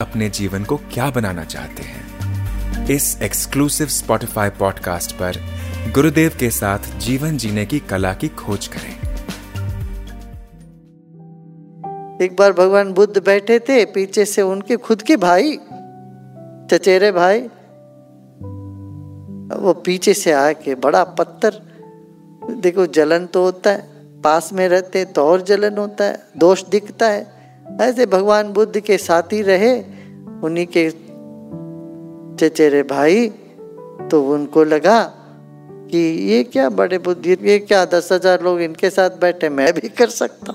अपने जीवन को क्या बनाना चाहते हैं। इस एक्सक्लूसिव स्पॉटिफाई पॉडकास्ट पर गुरुदेव के साथ जीवन जीने की कला की खोज करें। एक बार भगवान बुद्ध बैठे थे, पीछे से उनके खुद के भाई, चचेरे भाई। वो पीछे से आके बड़ा पत्थर, देखो जलन तो होता है, पास में रहते तो और जलन होता है, दोष दिखता है। ऐसे भगवान बुद्ध के साथी रहे, उन्हीं के चचेरे भाई तो उनको लगा कि ये क्या बड़े बुद्धि, ये क्या दस हज़ार लोग इनके साथ बैठे, मैं भी कर सकता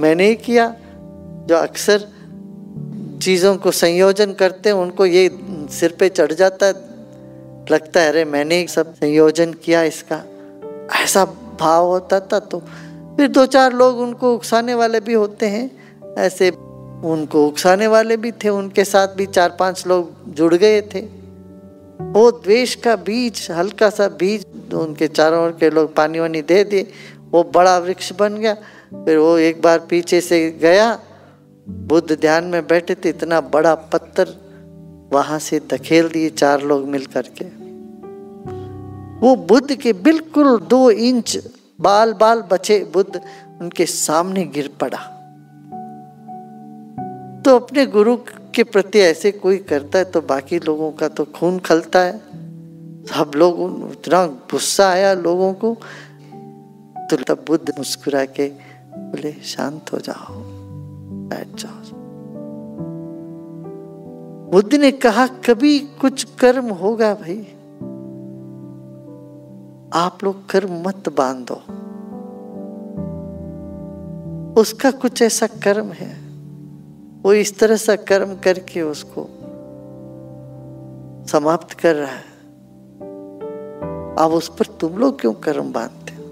मैंने ही किया। जो अक्सर चीज़ों को संयोजन करते हैं, उनको ये सिर पे चढ़ जाता है, लगता है, अरे, मैंने ही सब संयोजन किया इसका। ऐसा भाव होता था तो फिर दो चार लोग उनको उकसाने वाले भी होते हैं। ऐसे उनको उकसाने वाले भी थे, उनके साथ भी चार पाँच लोग जुड़ गए थे। वो द्वेष का बीज, हल्का सा बीज उनके चारों ओर के लोग पानी वानी दे दिए। वो बड़ा वृक्ष बन गया, फिर वो एक बार पीछे से गया, बुद्ध ध्यान में बैठे थे, इतना बड़ा पत्थर वहाँ से धकेल दिए चार लोग मिल करके वो बुद्ध के बिल्कुल दो इंच बाल बाल बचे, बुद्ध उनके सामने गिर पड़ा। तो अपने गुरु के प्रति ऐसे कोई करता है तो बाकी लोगों का तो खून खलता है। सब लोग इतना गुस्सा आया लोगों को तो तब बुद्ध मुस्कुरा के बोले, शांत हो जाओ, बैठ जाओ। बुद्ध ने कहा, कभी कुछ कर्म होगा भाई। आप लोग कर्म मत बांधो। उसका कुछ ऐसा कर्म है। वो इस तरह सा कर्म करके उसको समाप्त कर रहा है। अब उस पर तुम लोग क्यों कर्म बांधते हो?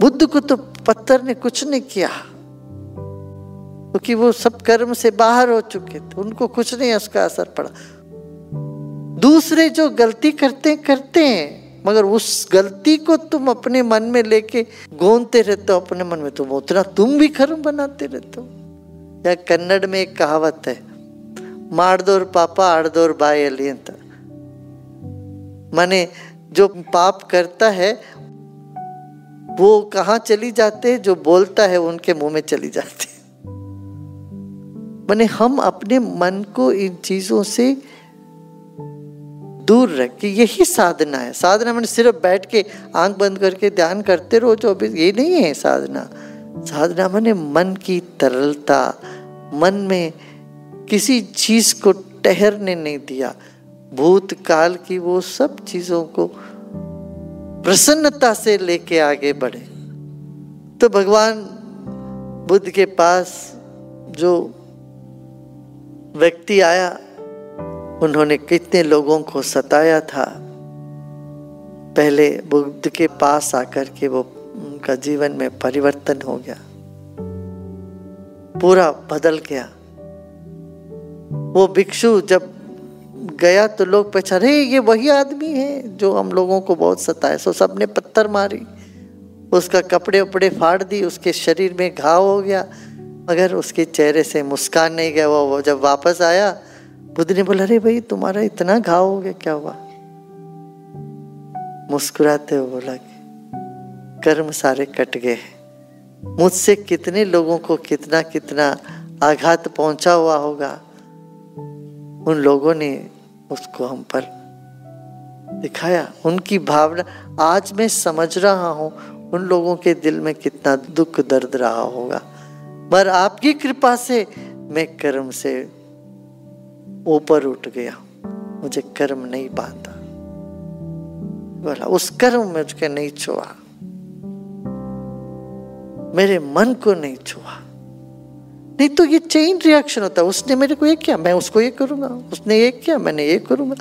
बुद्ध को तो पत्थर ने कुछ नहीं किया। क्योंकि तो वो सब कर्म से बाहर हो चुके थे, उनको कुछ नहीं उसका असर पड़ा। दूसरे जो गलती करते करते हैं। मगर उस गलती को तुम अपने मन में लेके गोंदते रहते हो, अपने मन में तुम उतना तुम भी कर्म बनाते रहते हो। या कन्नड़ में एक कहावत है, मारदोर पापा आड़दोर बाय अलियंत। माने जो पाप करता है, वो कहा चली जाते जो बोलता है उनके मुँह में चली जाती माने हम अपने मन को इन चीज़ों से दूर रख के यही साधना है। साधना मैंने सिर्फ़ बैठ के आँख बंद करके ध्यान करते रहो अभी ये नहीं है साधना। साधना मैंने मन की तरलता। मन में किसी चीज़ को ठहरने नहीं दिया। भूतकाल की वो सब चीज़ों को प्रसन्नता से लेके आगे बढ़े। तो भगवान बुद्ध के पास जो व्यक्ति आया उन्होंने कितने लोगों को सताया था। पहले बुद्ध के पास आकर के वो उनका जीवन में परिवर्तन हो गया। पूरा बदल गया। वो भिक्षु जब गया तो लोग पहचान ये वही आदमी है जो हम लोगों को बहुत सताए सो सबने पत्थर मारी, उसका कपड़े उपड़े फाड़ दी उसके शरीर में घाव हो गया। मगर उसके चेहरे से मुस्कान नहीं गया। वो जब वापस आया बुद्ध ने बोला, अरे भाई, तुम्हारा इतना घाव हो गया, क्या हुआ? मुस्कुराते हुए बोला कर्म सारे कट गए मुझसे कितने लोगों को कितना कितना आघात पहुँचा हुआ होगा, उन लोगों ने उसको हम पर दिखाया। उनकी भावना, आज मैं समझ रहा हूँ, उन लोगों के दिल में कितना दुख दर्द रहा होगा। पर आपकी कृपा से मैं कर्म से ऊपर उठ गया। मुझे कर्म नहीं बांधा बोला, उस कर्म में मुझे नहीं छुआ। मेरे मन को नहीं छुआ। नहीं तो ये चेन रिएक्शन होता उसने मेरे को ये किया, मैं उसको ये करूँगा। उसने ये किया, मैंने ये करूँगा।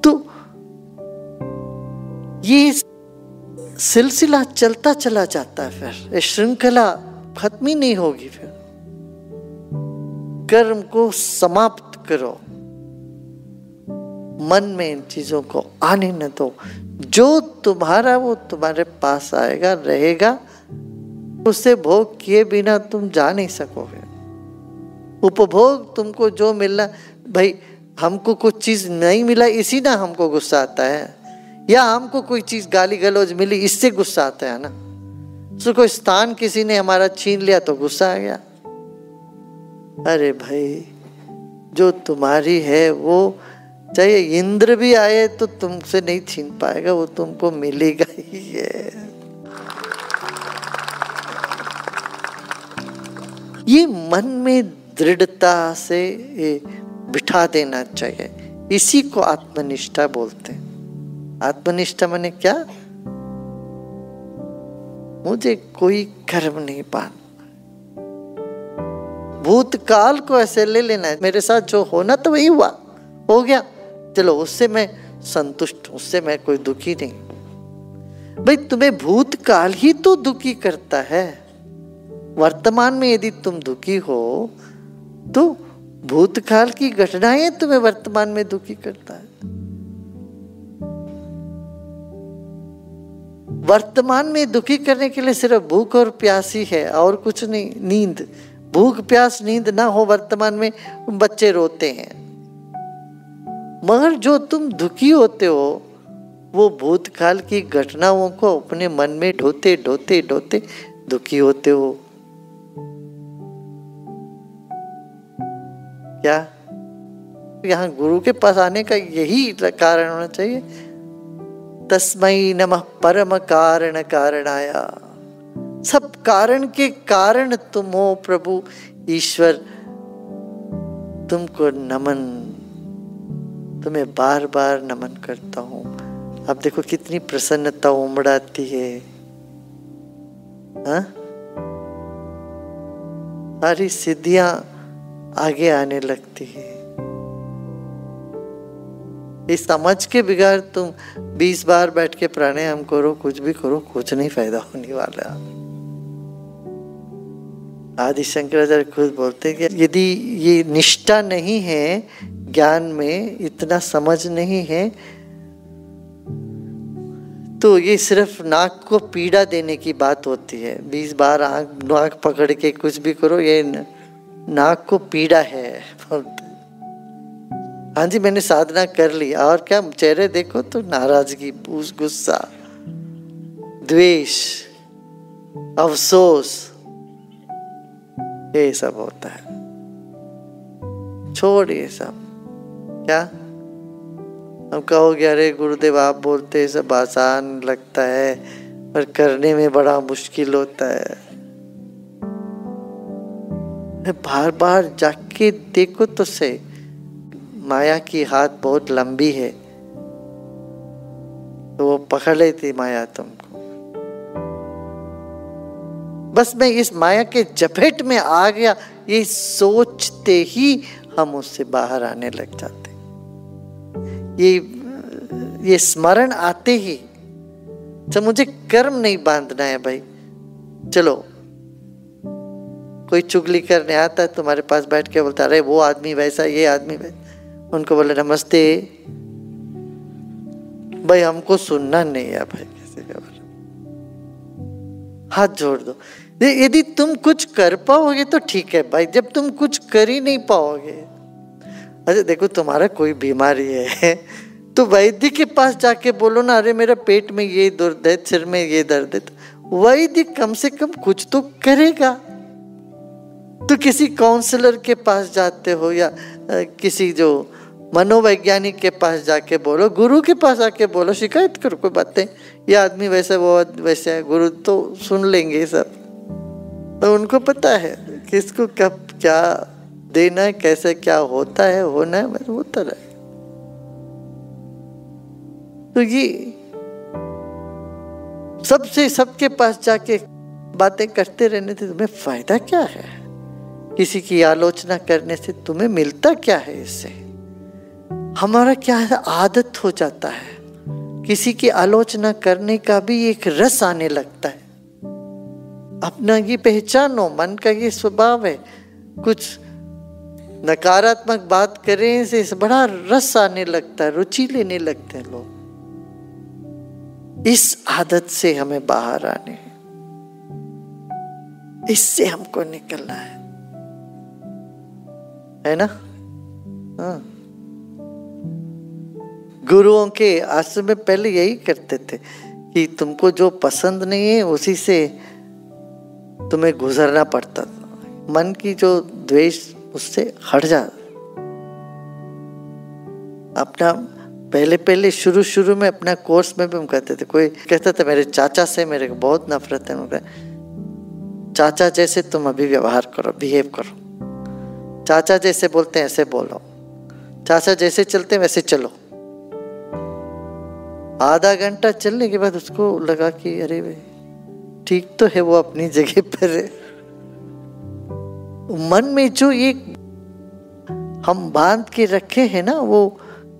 तो ये सिलसिला चलता चला जाता है फिर। ये श्रृंखला खत्म ही नहीं होगी फिर। कर्म को समाप्त करो। मन में इन चीज़ों को आने न दो। जो तुम्हारा वो तुम्हारे पास आएगा, रहेगा, उसे भोग किए बिना तुम जा नहीं सकोगे। उपभोग तुमको जो मिलना, भाई, हमको कुछ चीज़ नहीं मिला, इसी ना हमको गुस्सा आता है। या हमको कोई चीज़ गाली गलौज मिली, इससे गुस्सा आता है ना? तो कोई स्थान किसी ने हमारा छीन लिया तो गुस्सा आ गया। अरे भाई जो तुम्हारी है, वो चाहे इंद्र भी आए तो तुमसे नहीं छीन पाएगा, वो तुमको मिलेगा ही है। ये मन में दृढ़ता से बिठा देना चाहिए। इसी को आत्मनिष्ठा बोलते हैं। आत्मनिष्ठा मैंने क्या? मुझे कोई कर्म नहीं पाना। भूतकाल को ऐसे ले लेना है। मेरे साथ जो होना तो वही हुआ। हो गया। चलो उससे मैं संतुष्ट उससे मैं कोई दुखी नहीं। भाई, तुम्हें भूतकाल ही तो दुखी करता है। वर्तमान में यदि तुम दुखी हो तो भूतकाल की घटनाएँ तुम्हें वर्तमान में दुखी करता है। वर्तमान में दुखी करने के लिए सिर्फ़ भूख और प्यास ही, और कुछ नहीं, नींद। भूख प्यास नींद ना हो वर्तमान में बच्चे रोते हैं। मगर जो तुम दुखी होते हो, वो भूतकाल की घटनाओं को अपने मन में ढोते ढोते ढोते दुखी होते हो। क्या? यहाँ गुरु के पास आने का यही कारण होना चाहिए? तस्मय नमः परम कारण कारणाया। सब कारण के कारण तुम हो प्रभु ईश्वर। तुमको नमन, तुम्हें बार बार नमन करता हूँ। अब देखो कितनी प्रसन्नता उमड़ाती है। हा? सारी सिद्धियाँ आगे आने लगती है। इस समझ के बिगाड़ तुम बीस बार बैठ के प्राणायाम करो, कुछ भी करो, कुछ नहीं फ़ायदा होने वाला। आदि शंकराचार्य खुद बोलते हैं कि यदि ये निष्ठा नहीं है ज्ञान में, इतना समझ नहीं है तो ये सिर्फ़ नाक को पीड़ा देने की बात होती है। बीस बार आँख, नाक पकड़ के कुछ भी करो, ये नाक को पीड़ा है। हाँ जी, मैंने साधना कर ली। और क्या, चेहरे देखो तो नाराज़गी गुस्सा, द्वेष, अफसोस। ये सब होता है। छोड़ ये सब। क्या? हम कहोगे, अरे गुरुदेव, आप बोलते सब आसान लगता है, पर करने में बड़ा मुश्किल होता है। बार बार जाके देखो तो सही। माया की हाथ बहुत लंबी है। तो वो पकड़ लेती माया तुमको बस मैं इस माया के जपेट में आ गया। ये सोचते ही हम उससे बाहर आने लग जाते। ये ये स्मरण आते ही तो मुझे कर्म नहीं बांधना है भाई। चलो, कोई चुगली करने आता है, तुम्हारे पास बैठ के बोलता, अरे, वो आदमी वैसा, ये आदमी वैसा। उनको बोले, नमस्ते। भाई, हमको सुनना नहीं है भाई, किसी का हाथ जोड़ दो। यदि तुम कुछ कर पाओगे तो ठीक है भाई, जब तुम कुछ कर ही नहीं पाओगे। अरे देखो, तुम्हारा कोई बीमारी है तो वैद्य के पास जाके बोलो ना, अरे, मेरा पेट में ये दर्द है, सिर में ये दर्द है। तो वैद्य कम से कम कुछ तो करेगा। तो किसी काउंसलर के पास जाते हो या किसी जो मनोवैज्ञानिक के पास जाके बोलो, गुरु के पास आके बोलो, शिकायत करो, कोई बातें ये आदमी वैसे, वो वैसे है, गुरु तो सुन लेंगे सब। तो उनको पता है किसको कब क्या देना है, कैसे क्या होता है, होना है बस होता रहे। तो ये सबसे सबके पास जाके बातें करते रहने से तुम्हें फ़ायदा क्या है? किसी की आलोचना करने से तुम्हें मिलता क्या है इससे? हमारा क्या है आदत हो जाता है? किसी की आलोचना करने का भी एक रस आने लगता है। अपना ये पहचानो, मन का ये स्वभाव है। कुछ नकारात्मक बात करें से बड़ा रस आने लगता है, रुचि लेने लगते हैं लोग। इस आदत से हमें बाहर आने इससे हमको निकलना है। है ना? हाँ। गुरुओं के आश्रम में पहले यही करते थे कि तुमको जो पसंद नहीं है, उसी से तुम्हें गुजरना पड़ता था। मन की जो द्वेष, उससे हट जा। अपना पहले पहले, शुरू शुरू में अपना कोर्स में भी हम कहते थे। कोई कहता था, मेरे चाचा से मेरे को बहुत नफरत है। उनका चाचा जैसे तुम अभी व्यवहार करो बिहेव करो। चाचा जैसे बोलते हैं, ऐसे बोलो। चाचा जैसे चलते हैं, वैसे चलो। आधा घंटा चलने के बाद उसको लगा कि, अरे भाई ठीक तो है वो अपनी जगह पर है। मन में जो ये हम बाँध के रखे हैं ना, वो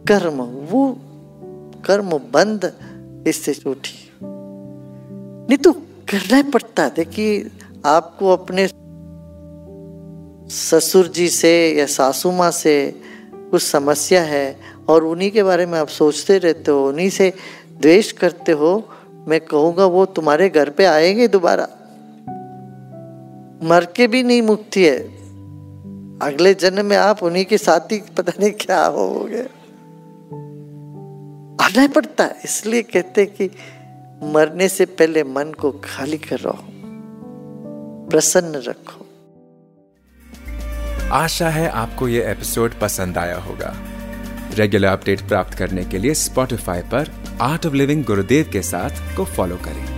कर्म वो कर्म बंद, इससे छूटी। नहीं तो करना ही पड़ता देखिए, आपको अपने ससुर जी से या सासू माँ से कुछ समस्या है और उन्हीं के बारे में आप सोचते रहते हो, उन्हीं से द्वेष करते हो मैं कहूँगा, वो तुम्हारे घर पे आएँगे दोबारा? मर के भी नहीं मुक्ति है। अगले जन्म में आप उन्हीं के साथ ही पता नहीं क्या होगे। आना पड़ता है। इसलिए कहते कि मरने से पहले मन को खाली करो प्रसन्न रखो। आशा है आपको ये एपिसोड पसंद आया होगा। रेगुलर अपडेट प्राप्त करने के लिए स्पॉटिफाई पर आर्ट ऑफ़ लिविंग गुरुदेव के साथ को फॉलो करें।